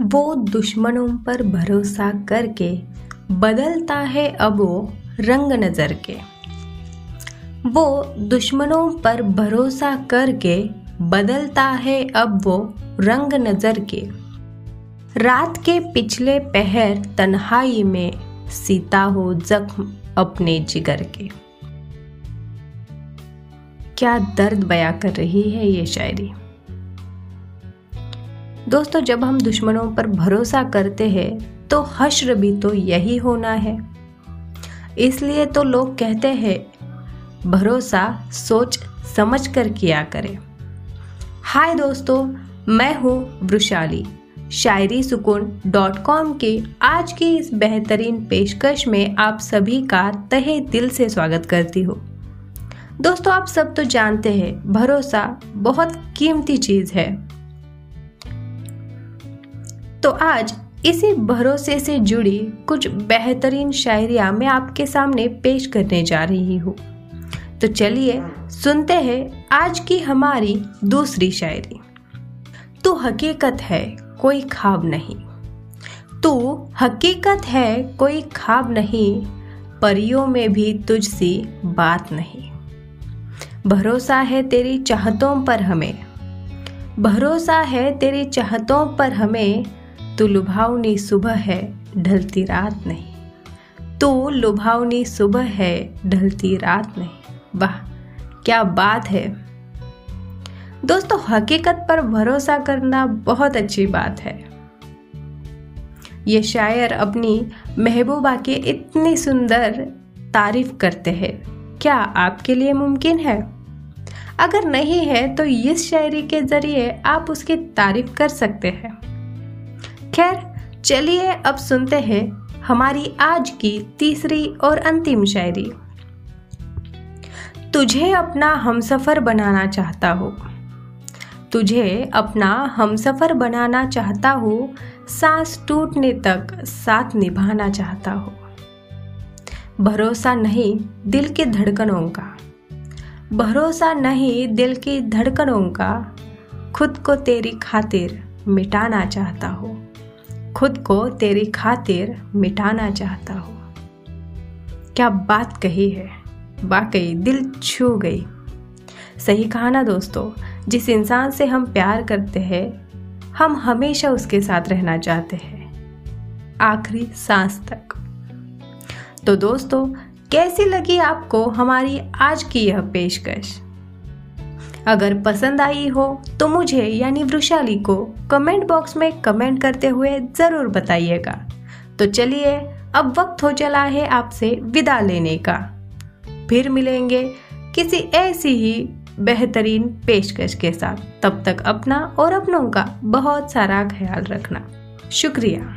वो दुश्मनों पर भरोसा करके बदलता है अब वो रंग नज़र के। वो दुश्मनों पर भरोसा करके बदलता है अब वो रंग नज़र के। रात के पिछले पहर तन्हाई में सीता हो जख्म अपने जिगर के। क्या दर्द बया कर रही है ये शायरी? दोस्तों, जब हम दुश्मनों पर भरोसा करते हैं तो हश्र भी तो यही होना है। इसलिए तो लोग कहते हैं, भरोसा सोच समझ कर किया करें। हाय दोस्तों, मैं हूँ वृशाली शायरी सुकून डॉट कॉम के आज की इस बेहतरीन पेशकश में आप सभी का तहे दिल से स्वागत करती हूँ। दोस्तों, आप सब तो जानते हैं, भरोसा बहुत कीमती चीज़ है। तो आज इसी भरोसे से जुड़ी कुछ बेहतरीन शायरिया मैं आपके सामने पेश करने जा रही हूँ। तो चलिए सुनते हैं आज की हमारी दूसरी शायरी। तू हकीकत है, कोई खाब नहीं। तू हकीकत है, कोई खाब नहीं, परियों में भी तुझसी बात नहीं। भरोसा है तेरी चाहतों पर हमें। भरोसा है तेरी चाहतों पर हमें तू लुभावनी सुबह है, ढलती रात नहीं। तो लुभावनी सुबह है, ढलती रात नहीं। वाह, क्या बात है। दोस्तों, हकीकत पर भरोसा करना बहुत अच्छी बात है। ये शायर अपनी महबूबा की इतनी सुंदर तारीफ़ करते हैं। क्या आपके लिए मुमकिन है? अगर नहीं है तो इस शायरी के ज़रिए आप उसकी तारीफ़ कर सकते हैं। खैर, चलिए अब सुनते हैं हमारी आज की तीसरी और अंतिम शायरी। तुझे अपना हमसफर बनाना चाहता हो। तुझे अपना हमसफर बनाना चाहता हो, सांस टूटने तक साथ निभाना चाहता हो। भरोसा नहीं दिल की धड़कनों का। भरोसा नहीं दिल की धड़कनों का, खुद को तेरी खातिर मिटाना चाहता हूँ। खुद को तेरी खातिर मिटाना चाहता हूँ। क्या बात कही है? वाकई दिल छू गई। सही कहा ना दोस्तों, जिस इंसान से हम प्यार करते हैं, हम हमेशा उसके साथ रहना चाहते हैं। आखिरी सांस तक। तो दोस्तों, कैसी लगी आपको हमारी आज की यह पेशकश? अगर पसंद आई हो तो मुझे यानी वृशाली को कमेंट बॉक्स में कमेंट करते हुए ज़रूर बताइएगा। तो चलिए, अब वक्त हो चला है आपसे विदा लेने का। फिर मिलेंगे किसी ऐसी ही बेहतरीन पेशकश के साथ। तब तक अपना और अपनों का बहुत सारा ख्याल रखना। शुक्रिया।